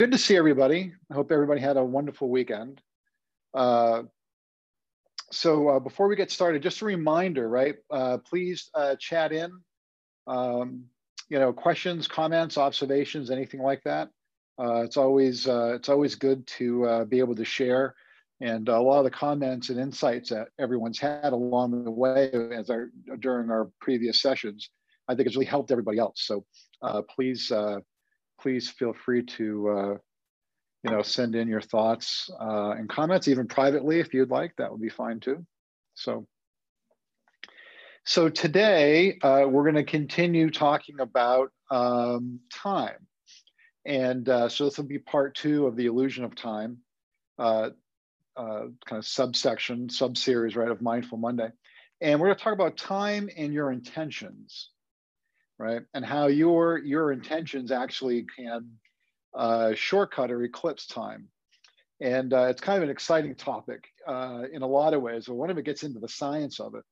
Good to see everybody. I hope everybody had a wonderful weekend. Uh, so uh, before we get started, just a reminder, right? Uh, please uh, chat in, um, you know, questions, comments, observations, anything like that. Uh, it's always uh, it's always good to be able to share, and a lot of the comments and insights that everyone's had along the way as our during our previous sessions, I think has really helped everybody else. So please please feel free to uh, you know send in your thoughts uh, and comments even privately if you'd like. That would be fine too. So so today uh, we're going to continue talking about um, time. And uh, so this will be part two of the illusion of time uh, uh, kind of subsection sub-series right of mindful monday. And we're going to talk about time and your intentions right? And how your your intentions actually can uh, shortcut or eclipse time. And uh, it's kind of an exciting topic uh, in a lot of ways. But one of it gets into the science of it,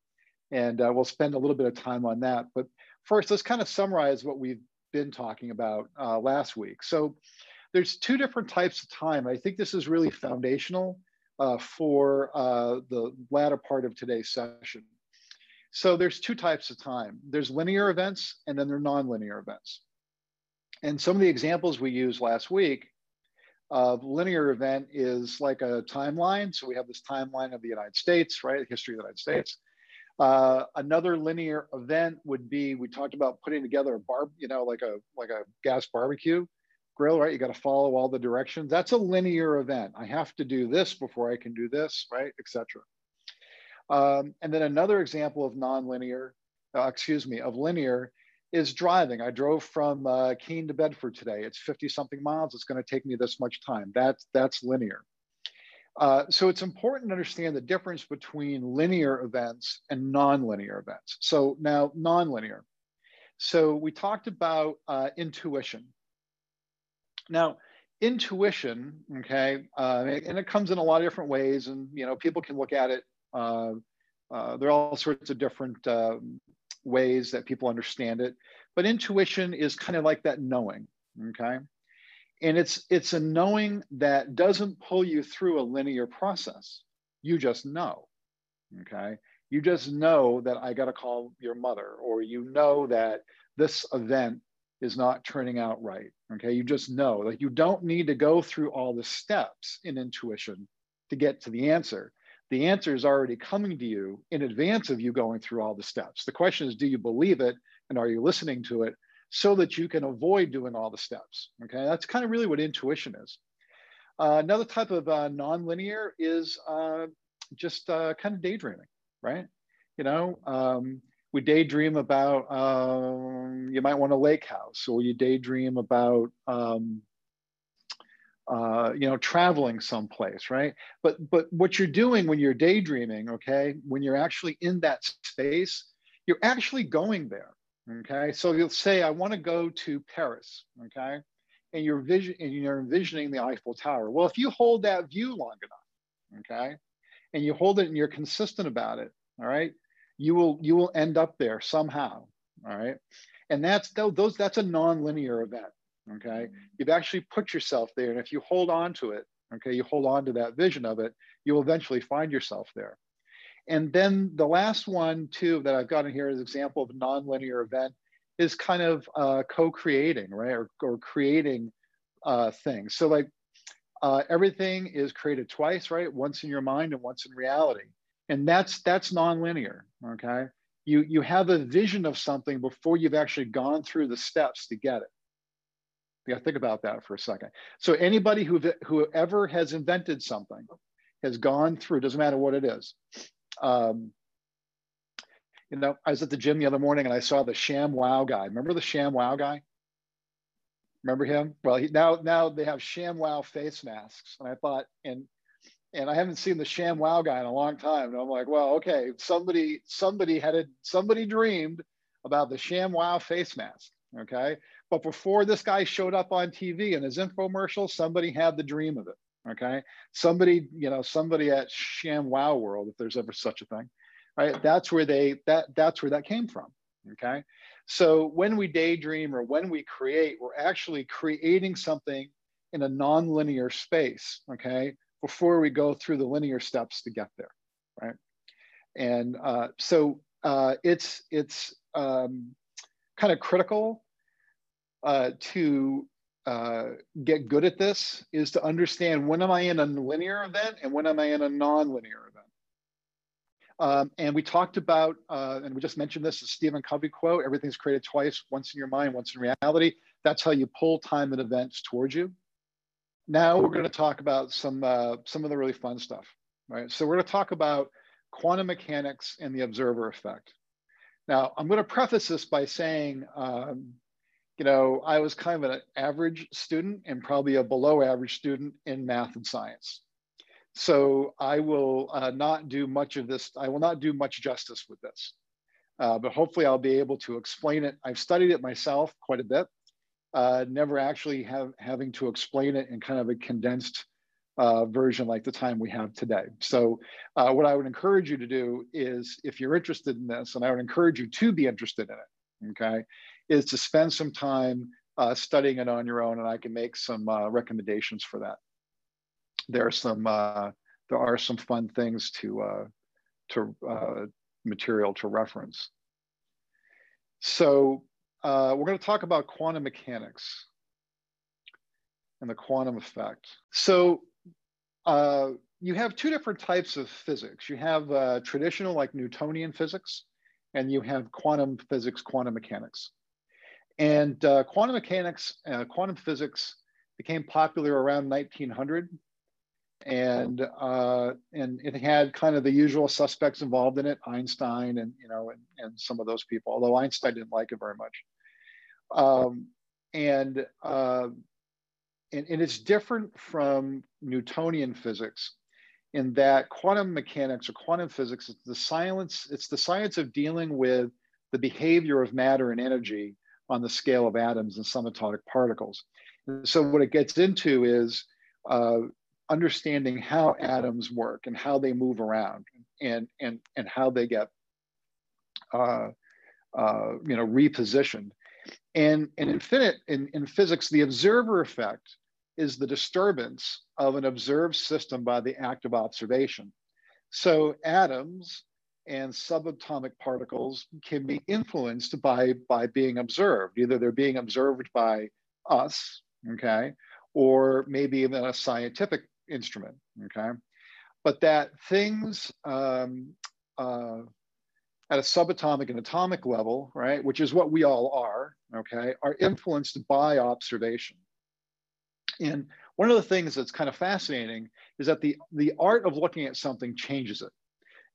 and uh, we'll spend a little bit of time on that. But first, let's kind of summarize what we've been talking about uh, last week. So there's two different types of time. I think this is really foundational uh, for the latter part of today's session. So there's two types of time. There's linear events and then there are nonlinear events. And some of the examples we used last week of linear event is like a timeline. So we have this timeline of the United States, right? The history of the United States. Uh, another linear event would be we talked about putting together a bar, you know, like a like a gas barbecue grill, right? You got to follow all the directions. That's a linear event. I have to do this before I can do this, right, etc. Um, and then another example of nonlinear, uh, excuse me, of linear is driving. I drove from uh, Keene to Bedford today. It's 50 something miles. It's going to take me this much time. That's, that's linear. Uh, so it's important to understand the difference between linear events and nonlinear events. So now nonlinear. So we talked about uh, intuition. Now, intuition, okay, uh, and it comes in a lot of different ways, and you know people can look at it uh, uh, there are all sorts of different um, ways that people understand it, but intuition is kind of like that knowing, okay? And it's it's a knowing that doesn't pull you through a linear process. You just know, okay? You just know that I got to call your mother, or you know that this event is not turning out right. Okay, you just know. Like you don't need to go through all the steps in intuition to get to the answer the answer is already coming to you in advance of you going through all the steps. The question is, do you believe it and are you listening to it so that you can avoid doing all the steps? Okay, that's kind of really what intuition is. Uh, another type of uh, nonlinear is uh, just uh, kind of daydreaming, right? You know, um, we daydream about um, you might want a lake house, or you daydream about um, uh, you know, traveling someplace, right? But but what you're doing when you're daydreaming, okay, when you're actually in that space, you're actually going there, okay. So you'll say, I want to go to Paris, okay, and you're vision and you're envisioning the Eiffel Tower. Well, if you hold that view long enough, okay, and you hold it and you're consistent about it, all right, you will you will end up there somehow, all right. And that's those that's a nonlinear event okay? You've actually put yourself there and if you hold on to it okay you hold on to that vision of it you'll eventually find yourself there. And then the last one too that i've got in here an example of a nonlinear event is kind of uh, co-creating right or, or creating uh, things. So like uh, everything is created twice right once in your mind and once in reality. And that's that's nonlinear okay? You you have a vision of something before you've actually gone through the steps to get it yeah, think about that for a second. So anybody who whoever has invented something has gone through, doesn't matter what it is. Um, you know, I was at the gym the other morning and I saw the Sham Wow guy. Remember the Sham Wow guy? Remember him? Well, he, now now they have Sham Wow face masks, and I thought, and and I haven't seen the Sham Wow guy in a long time. And I'm like, well, okay, somebody somebody had a somebody dreamed about the Sham Wow face mask. Okay, but before this guy showed up on TV in his infomercial, somebody had the dream of it. Okay. Somebody, you know, somebody at Sham Wow World, if there's ever such a thing, right? That's where they that that's where that came from. Okay. So when we daydream or when we create, we're actually creating something in a nonlinear space, okay, before we go through the linear steps to get there, right? And uh, so uh, it's it's um, kind of critical uh, to uh, get good at this is to understand when am I in a linear event and when am I in a non-linear event. Um, and we talked about, uh, and we just mentioned this, the Stephen Covey quote, everything's created twice, once in your mind, once in reality. That's how you pull time and events towards you. Now we're gonna talk about some, uh, some of the really fun stuff, right? So we're gonna talk about quantum mechanics and the observer effect. Now, I'm gonna preface this by saying, um, you know, I was kind of an average student and probably a below average student in math and science. So I will uh, not do much of this. I will not do much justice with this, uh, but hopefully I'll be able to explain it. I've studied it myself quite a bit, uh, never actually have having to explain it in kind of a condensed uh, version like the time we have today. So uh, what I would encourage you to do is if you're interested in this, and I would encourage you to be interested in it, okay, is to spend some time uh, studying it on your own and I can make some recommendations for that there are some uh, there are some fun things to uh, to uh, material to reference. So uh, we're going to talk about quantum mechanics and the quantum effect. So uh, you have two different types of physics. You have uh, traditional, like Newtonian physics, and you have quantum physics, quantum mechanics. And uh, quantum mechanics, uh, quantum physics became popular around 1900 and uh, and it had kind of the usual suspects involved in it, Einstein and you know and, and some of those people. Although Einstein didn't like it very much, um, and, uh, and and it's different from Newtonian physics in that quantum mechanics or quantum physics is the science. It's the science of dealing with the behavior of matter and energy on the scale of atoms and subatomic particles. And so what it gets into is uh, understanding how atoms work and how they move around and and and how they get uh, uh, you know repositioned and and infinite in, in physics the observer effect is the disturbance of an observed system by the act of observation so atoms and subatomic particles can be influenced by by being observed either they're being observed by us okay or maybe even a scientific instrument, okay? But that things um, uh, at a subatomic and atomic level, right, which is what we all are, okay, are influenced by observation. And one of the things that's kind of fascinating is that the, the art of looking at something changes it.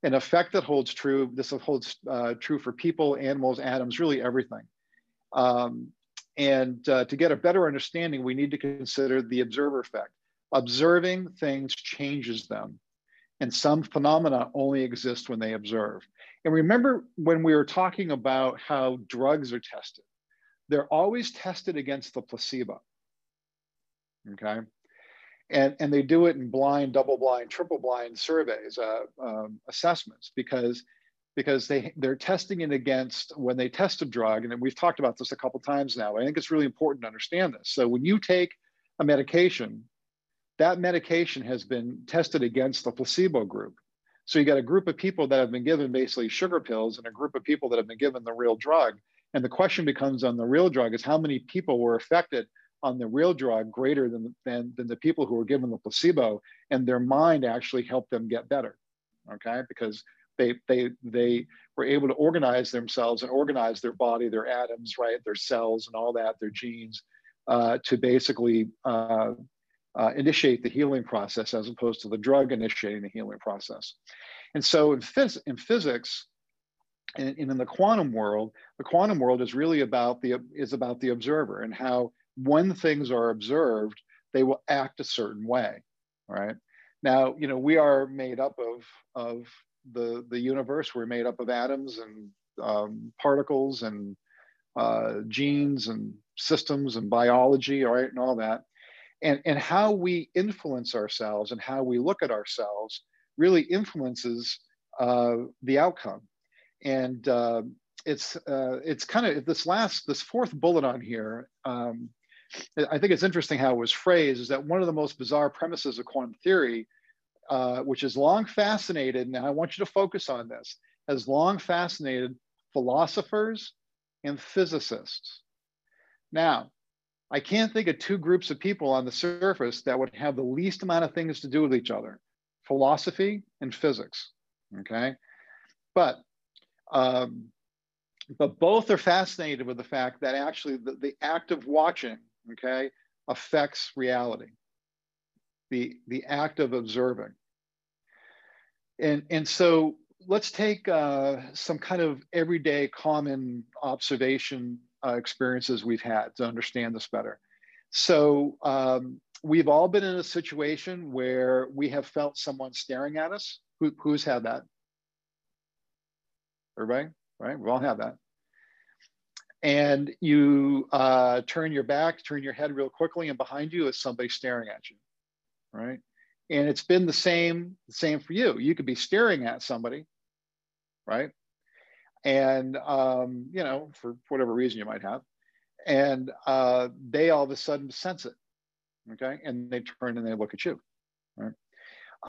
An effect that holds true, this holds uh, true for people, animals, atoms, really everything. Um, and uh, to get a better understanding, we need to consider the observer effect observing things changes them. And some phenomena only exist when they observe. And remember when we were talking about how drugs are tested, they're always tested against the placebo. Okay. And, and they do it in blind, double blind, triple blind surveys, uh, um, assessments, because because they they're testing it against when they test a drug, and we've talked about this a couple times now. I think it's really important to understand this. So when you take a medication that medication has been tested against the placebo group. So you got a group of people that have been given basically sugar pills and a group of people that have been given the real drug. And the question becomes on the real drug is how many people were affected on the real drug greater than, than, than the people who were given the placebo and their mind actually helped them get better, okay? Because they, they, they were able to organize themselves and organize their body, their atoms, right? Their cells and all that, their genes, uh, to basically uh, uh, initiate the healing process as opposed to the drug initiating the healing process. And so in, phys in physics, and, and in the quantum world, the quantum world is really about the is about the observer and how when things are observed, they will act a certain way. Right now, you know we are made up of of the the universe. We're made up of atoms and um, particles and uh, genes and systems and biology, all right, and all that and, and how we influence ourselves and how we look at ourselves really influences uh, the outcome. And uh, it's uh, it's kind of this last this fourth bullet on here um, I think it's interesting how it was phrased is that one of the most bizarre premises of quantum theory, uh, which has long fascinated, and I want you to focus on this, has long fascinated philosophers and physicists. Now, I can't think of two groups of people on the surface that would have the least amount of things to do with each other philosophy and physics. Okay. But um, but both are fascinated with the fact that actually the, the act of watching, okay, affects reality. The the act of observing. And and so let's take uh, some kind of everyday common observation uh, experiences we've had to understand this better. So um, we've all been in a situation where we have felt someone staring at us. Who, who's had that? Everybody, right? We've all have that. And you uh, turn your back, turn your head real quickly, and behind you is somebody staring at you, right? And it's been the same, same for you. You could be staring at somebody, right? and um, you know for whatever reason you might have and uh, they all of a sudden sense it okay and they turn and they look at you right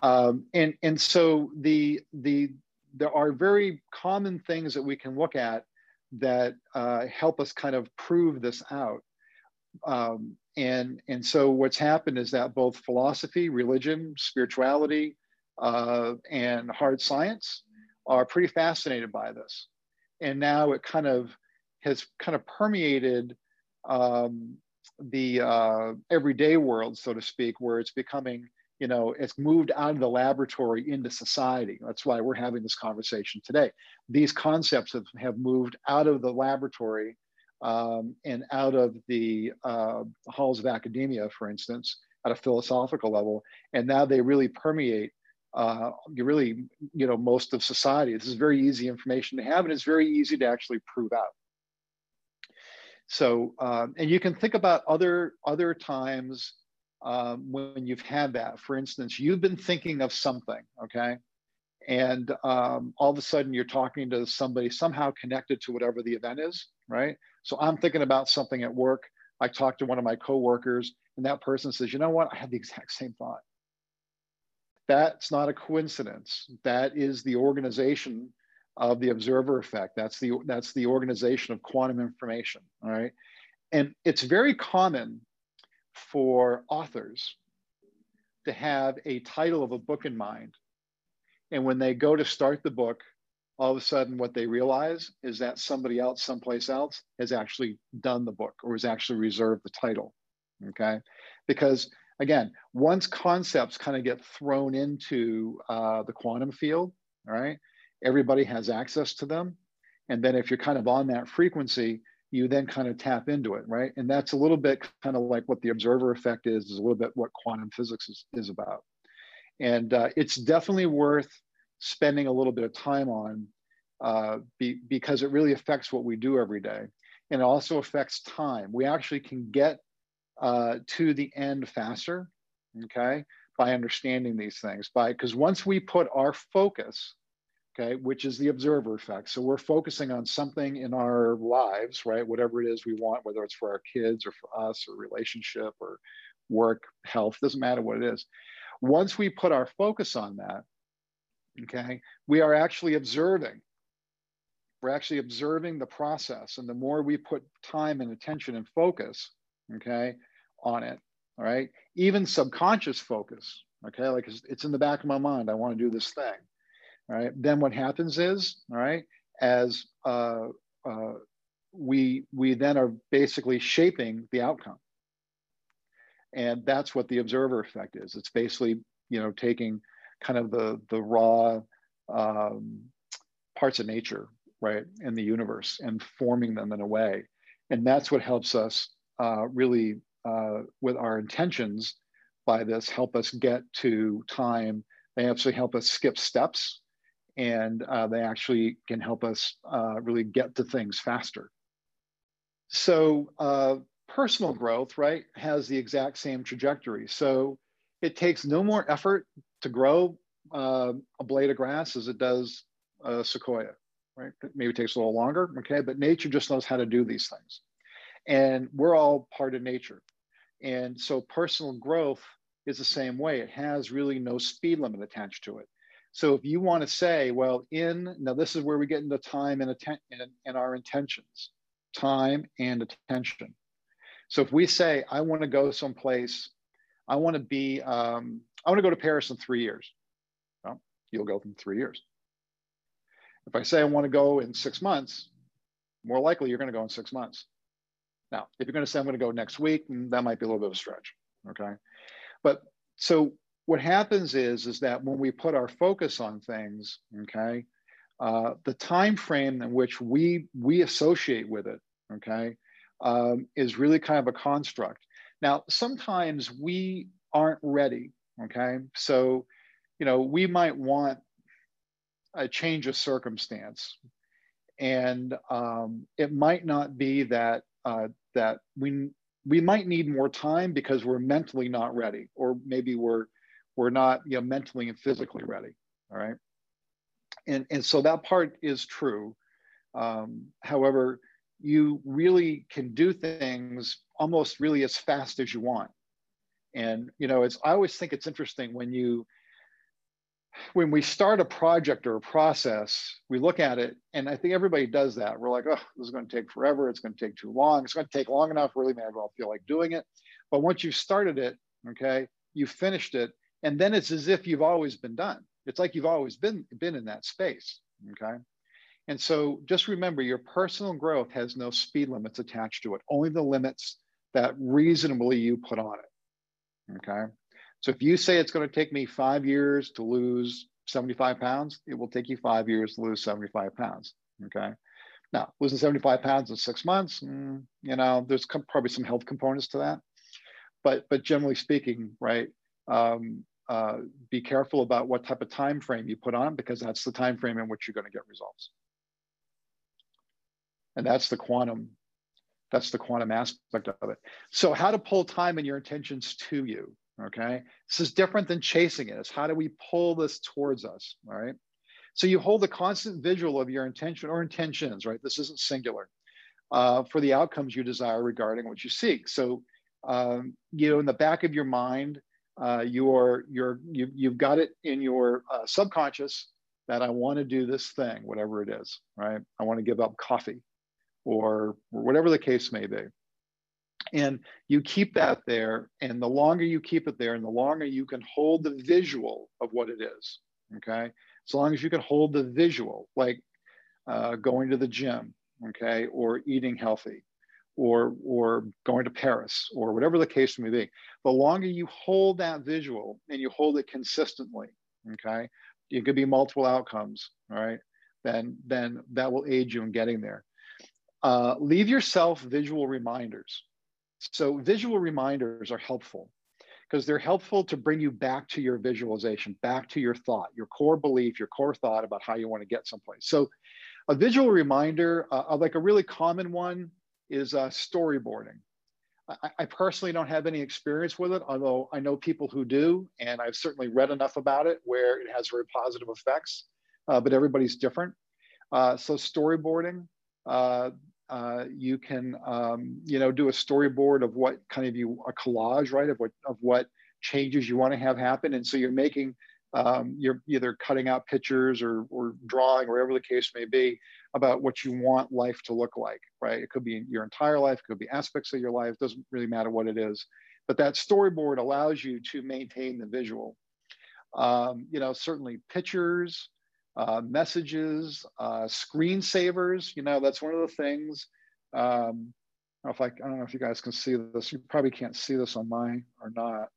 um, and and so the the there are very common things that we can look at that uh, help us kind of prove this out. Um, and and so what's happened is that both philosophy religion spirituality uh, and hard science are pretty fascinated by this. And now it kind of has kind of permeated um, the uh, everyday world, so to speak, where it's becoming, you know, it's moved out of the laboratory into society. That's why we're having this conversation today. These concepts have, have moved out of the laboratory um, and out of the uh, halls of academia, for instance, at a philosophical level, and now they really permeate uh, you really, you know, most of society. This is very easy information to have, and it's very easy to actually prove out. So, um, and you can think about other other times um, when you've had that. For instance, you've been thinking of something, okay, and um, all of a sudden you're talking to somebody somehow connected to whatever the event is, right? So I'm thinking about something at work. I talked to one of my coworkers, and that person says, "You know what? I had the exact same thought." That's not a coincidence. That is the organization of the observer effect. That's the that's the organization of quantum information. All right, and it's very common for authors to have a title of a book in mind, and when they go to start the book, all of a sudden what they realize is that somebody else someplace else has actually done the book or has actually reserved the title. Okay, because again, once concepts kind of get thrown into uh, the quantum field, right, everybody has access to them. And then if you're kind of on that frequency, you then kind of tap into it, right? And that's a little bit kind of like what the observer effect is, is a little bit what quantum physics is, is about. And uh, it's definitely worth spending a little bit of time on uh, be, because it really affects what we do every day. And it also affects time. We actually can get uh, to the end faster, okay, by understanding these things. By because once we put our focus, okay, which is the observer effect, so we're focusing on something in our lives, right, whatever it is we want, whether it's for our kids or for us or relationship or work, health, doesn't matter what it is. Once we put our focus on that, okay, we are actually observing we're actually observing the process and the more we put time and attention and focus okay, on it. All right. Even subconscious focus. Okay. Like it's, in the back of my mind. I want to do this thing. Right. Then what happens is, all right, as uh, uh, we we then are basically shaping the outcome. And that's what the observer effect is. It's basically, you know, taking kind of the the raw um, parts of nature, right, in the universe and forming them in a way. And that's what helps us uh, really, uh, with our intentions by this, help us get to time. They actually help us skip steps and uh, they actually can help us uh, really get to things faster. So uh, personal growth, right, has the exact same trajectory. So it takes no more effort to grow uh, a blade of grass as it does a sequoia, right? Maybe it takes a little longer, okay, but nature just knows how to do these things and we're all part of nature And so personal growth is the same way. It has really no speed limit attached to it. So if you want to say, well, in now this is where we get into time and atten- and, and our intentions, time and attention. So if we say, I want to go someplace, I want to be, um, I want to go to Paris in three years. Well, you'll go in three years. If I say I want to go in six months, more likely you're going to go in six months. Now, if you're going to say I'm going to go next week, mm, that might be a little bit of a stretch. Okay. But so what happens is, is that when we put our focus on things, okay, uh, the time frame in which we we associate with it, okay, um, is really kind of a construct. Now, sometimes we aren't ready, okay? So, you know, we might want a change of circumstance, and um, it might not be that uh, that we we might need more time because we're mentally not ready, or maybe we're we're not you know mentally and physically ready. All right, and and so that part is true. Um, however, you really can do things almost really as fast as you want. And you know, it's I always think it's interesting when you when we start a project or a process, we look at it, and I think everybody does that. We're like, oh, this is going to take forever. It's going to take too long. It's going to take long enough. Really, may as well feel like doing it. But once you've started it, okay, you finished it, and then it's as if you've always been done. It's like you've always been been in that space. Okay. And so just remember your personal growth has no speed limits attached to it, only the limits that reasonably you put on it. Okay. So if you say it's going to take me five years to lose 75 pounds, it will take you five years to lose 75 pounds. Okay. Now, losing 75 pounds in six months, mm, you know, there's probably some health components to that. But, but generally speaking, right, um, uh, be careful about what type of time frame you put on because that's the time frame in which you're going to get results. And that's the quantum that's the quantum aspect of it. So how to pull time and your intentions to you okay? This is different than chasing it. It's how do we pull this towards us all right? So you hold a constant visual of your intention or intentions right? This isn't singular uh, for the outcomes you desire regarding what you seek. So um, you know in the back of your mind uh, you're you're you, you've got it in your uh, subconscious that i want to do this thing whatever it is right i want to give up coffee or, whatever the case may be. And you keep that there, and the longer you keep it there, and the longer you can hold the visual of what it is, okay? As long as you can hold the visual, like uh, going to the gym, okay, or eating healthy, or or going to Paris, or whatever the case may be. The longer you hold that visual and you hold it consistently, okay, it could be multiple outcomes, all right, then then that will aid you in getting there. Uh, leave yourself visual reminders. So visual reminders are helpful because they're helpful to bring you back to your visualization, back to your thought, your core belief, your core thought about how you want to get someplace. So a visual reminder, uh, like a really common one is uh, storyboarding. I, I, personally don't have any experience with it, although I know people who do, and I've certainly read enough about it where it has very positive effects, uh, but everybody's different. Uh, so storyboarding, uh, uh, you can um, you know do a storyboard of what kind of you a collage right of what of what changes you want to have happen and so you're making um, you're either cutting out pictures or, or drawing whatever the case may be about what you want life to look like right it could be your entire life it could be aspects of your life doesn't really matter what it is but that storyboard allows you to maintain the visual um, you know certainly pictures uh, messages, uh, screensavers. You know, that's one of the things. Um, if I, I don't know if you guys can see this. You probably can't see this on mine or not.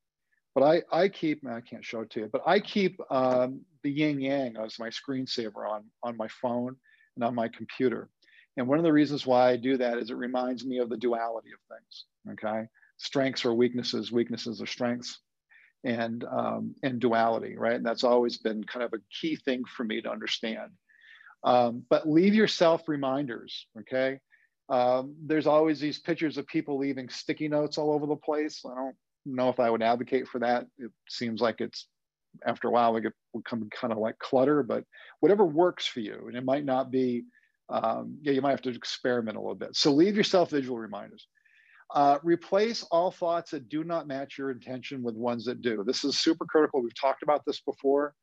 But I, I keep, I can't show it to you, but I keep um, the yin yang as my screensaver on, on my phone and on my computer. And one of the reasons why I do that is it reminds me of the duality of things. Okay. Strengths or weaknesses, weaknesses or strengths and um, and duality, right? And that's always been kind of a key thing for me to understand. Um, but leave yourself reminders, okay? Um, there's always these pictures of people leaving sticky notes all over the place. I don't know if I would advocate for that. It seems like it's after a while it will become kind of like clutter, but whatever works for you, and it might not be. Um, yeah, you might have to experiment a little bit. So leave yourself visual reminders. Uh, replace all thoughts that do not match your intention with ones that do. This is super critical. We've talked about this before.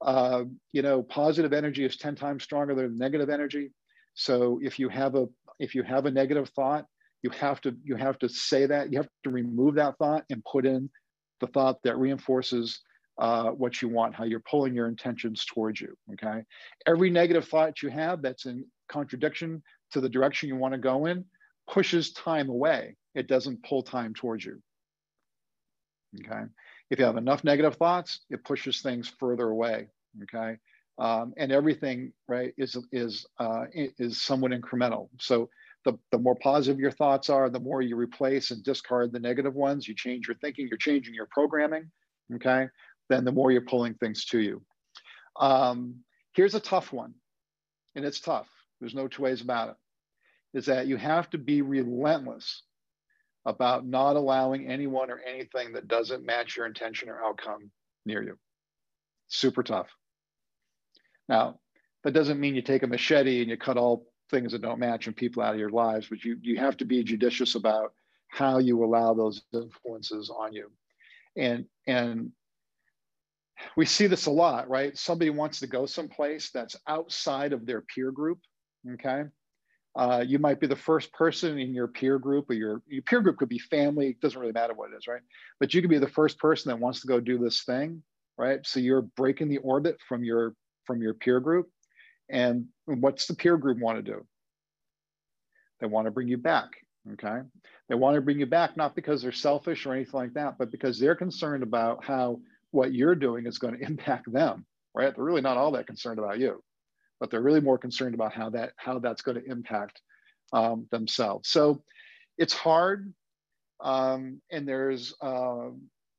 Uh, you know, positive energy is 10 times stronger than negative energy. So if you have a if you have a negative thought, you have to you have to say that. You have to remove that thought and put in the thought that reinforces uh, what you want, how you're pulling your intentions towards you. Okay. Every negative thought you have that's in contradiction to the direction you want to go in pushes time away. It doesn't pull time towards you. Okay. If you have enough negative thoughts, it pushes things further away. Okay. Um, and everything, right, is is uh, is somewhat incremental. So the, the more positive your thoughts are, the more you replace and discard the negative ones. You change your thinking, you're changing your programming. Okay. Then the more you're pulling things to you. Um, here's a tough one, and it's tough. There's no two ways about it. Is that you have to be relentless about not allowing anyone or anything that doesn't match your intention or outcome near you. Super tough. Now, that doesn't mean you take a machete and you cut all things that don't match and people out of your lives, but you, you have to be judicious about how you allow those influences on you. And, and we see this a lot, right? Somebody wants to go someplace that's outside of their peer group, okay? Uh, you might be the first person in your peer group or your, your peer group could be family it doesn't really matter what it is right but you could be the first person that wants to go do this thing right so you're breaking the orbit from your from your peer group and what's the peer group want to do? They want to bring you back okay? They want to bring you back not because they're selfish or anything like that but because they're concerned about how what you're doing is going to impact them right? They're really not all that concerned about you but they're really more concerned about how that how that's going to impact um, themselves. So it's hard, um, and there's uh,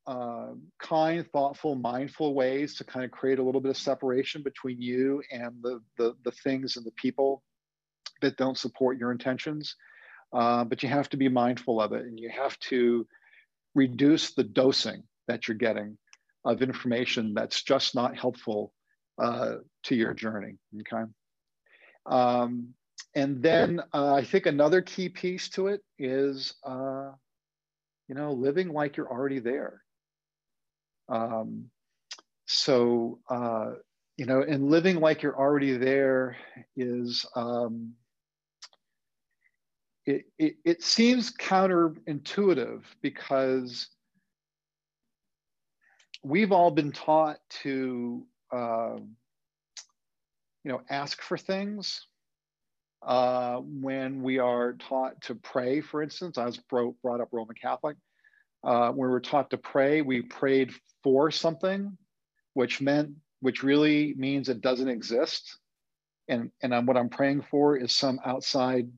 uh, kind, thoughtful, mindful ways to kind of create a little bit of separation between you and the the, the things and the people that don't support your intentions. Uh, but you have to be mindful of it, and you have to reduce the dosing that you're getting of information that's just not helpful uh, to your journey. Okay. Um, and then uh, I think another key piece to it is, uh, you know, living like you're already there. Um, so, uh, you know, and living like you're already there is, um, it, it, it seems counterintuitive because we've all been taught to uh, you know, ask for things. Uh, when we are taught to pray, for instance, I was bro- brought up Roman Catholic. Uh, when we were taught to pray, we prayed for something, which meant, which really means it doesn't exist. And, and what I'm praying for is some outside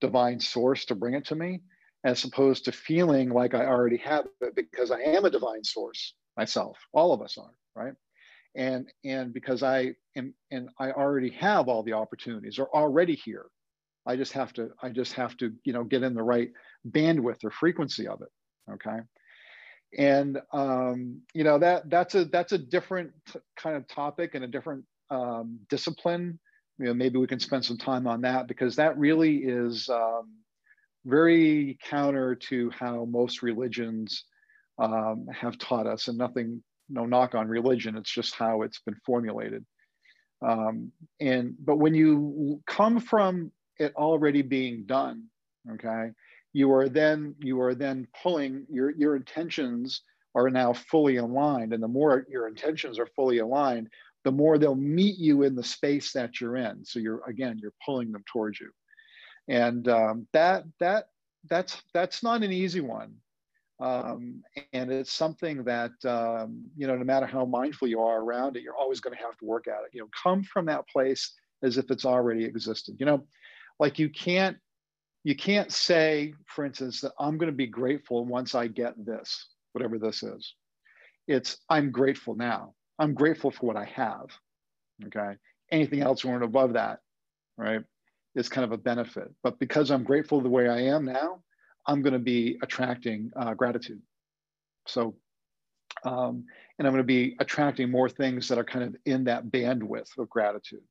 divine source to bring it to me, as opposed to feeling like I already have it because I am a divine source myself. All of us are, right? and and because I am and I already have all the opportunities are already here. I just have to I just have to you know get in the right bandwidth or frequency of it. Okay, and um, you know that that's a that's a different kind of topic and a different um, discipline. You know, maybe we can spend some time on that because that really is um, very counter to how most religions um, have taught us, and nothing no knock on religion. It's just how it's been formulated. Um, and but when you come from it already being done, okay, you are then you are then pulling your your intentions are now fully aligned, and the more your intentions are fully aligned, the more they'll meet you in the space that you're in. So you're again you're pulling them towards you, and um, that that that's that's not an easy one. Um, and it's something that, um, you know, no matter how mindful you are around it, you're always going to have to work at it. You know, come from that place as if it's already existed. You know, like you can't, you can't say, for instance, that I'm going to be grateful once I get this, whatever this is. It's, I'm grateful now. I'm grateful for what I have. Okay. Anything else or above that, right, is kind of a benefit. But because I'm grateful the way I am now, I'm going to be attracting uh, gratitude. So, um, and I'm going to be attracting more things that are kind of in that bandwidth of gratitude.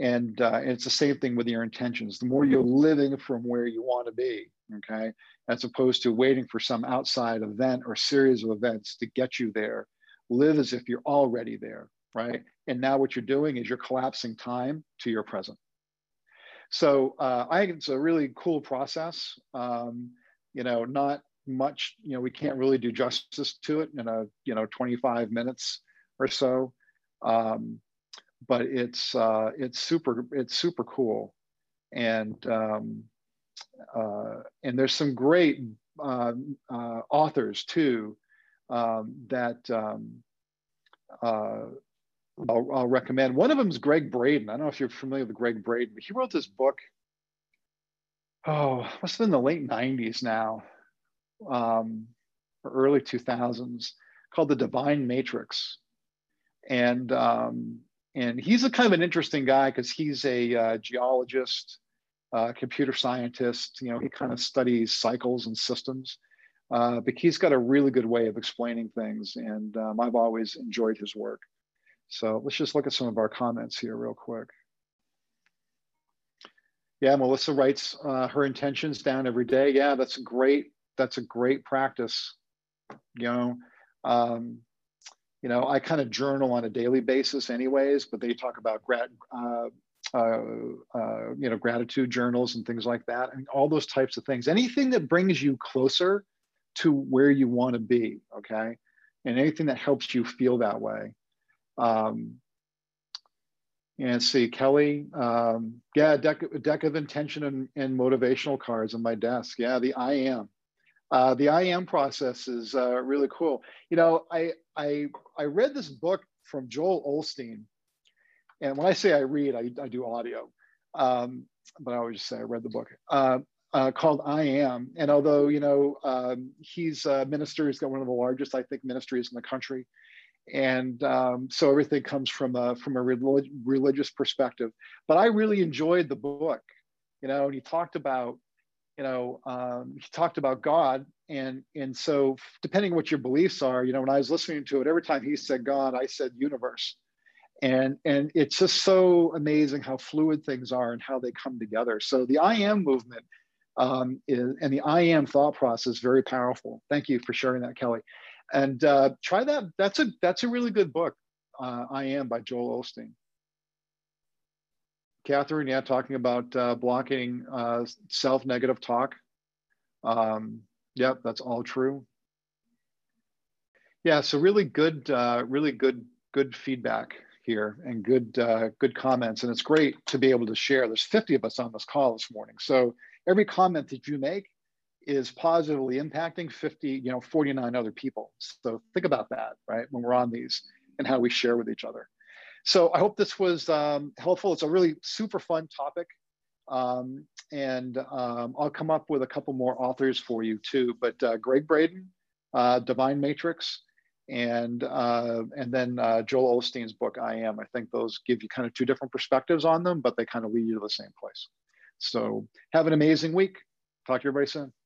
And, uh, and it's the same thing with your intentions. The more you're living from where you want to be, okay? As opposed to waiting for some outside event or series of events to get you there. Live as if you're already there, right? And now what you're doing is you're collapsing time to your present. So uh, I think it's a really cool process. Um, you know, not much, you know, we can't really do justice to it in a, you know, 25 minutes or so. Um, but it's, uh, it's super, it's super cool. And, um, uh, and there's some great uh, uh, authors too um, that um, uh, I'll, I'll, recommend. One of them is Gregg Braden. I don't know if you're familiar with Gregg Braden, but he wrote this book. Oh, must have been the late '90s now, um, or early 2000s, called The Divine Matrix, and um, and he's a kind of an interesting guy because he's a uh, geologist, uh, computer scientist. You know, he kind of studies cycles and systems. Uh, but he's got a really good way of explaining things, and um, I've always enjoyed his work. So let's just look at some of our comments here real quick. Yeah, Melissa writes uh, her intentions down every day. Yeah, that's great. That's a great practice. You know, um, you know, I kind of journal on a daily basis, anyways. But they talk about grat, uh, uh, uh, you know, gratitude journals and things like that, and all those types of things. Anything that brings you closer to where you want to be, okay, and anything that helps you feel that way. Um, and see, Kelly, um, yeah, deck, deck of intention and, and, motivational cards on my desk. Yeah, the I am. Uh, the I am process is uh, really cool. You know, I, I, I read this book from Joel Osteen. And when I say I read, I, I do audio. Um, but I always just say I read the book. Uh, uh, called I Am. And although, you know, um, he's a minister, he's got one of the largest, I think, ministries in the country and um, so everything comes from a from a relig- religious perspective. But I really enjoyed the book, you know, and he talked about, you know, um, he talked about God, and and so depending what your beliefs are, you know, when I was listening to it, every time he said God, I said universe, and and it's just so amazing how fluid things are and how they come together. So the I am movement. Um, is, and the I am thought process very powerful. Thank you for sharing that, Kelly and uh, try that. That's a that's a really good book. Uh, I am by Joel Osteen. Catherine, yeah, talking about uh, blocking uh, self-negative talk. Um, yep, that's all true. Yeah, so really good, uh, really good, good feedback here and good, uh, good comments. And it's great to be able to share. There's 50 of us on this call this morning. So every comment that you make is positively impacting 50, you know, 49 other people. So think about that, right? When we're on these and how we share with each other. So I hope this was um, helpful. It's a really super fun topic. Um, and um, I'll come up with a couple more authors for you too. But uh, Gregg Braden, uh, Divine Matrix, and uh, and then uh, Joel Osteen's book, I Am. I think those give you kind of two different perspectives on them, but they kind of lead you to the same place. So have an amazing week. Talk to very soon.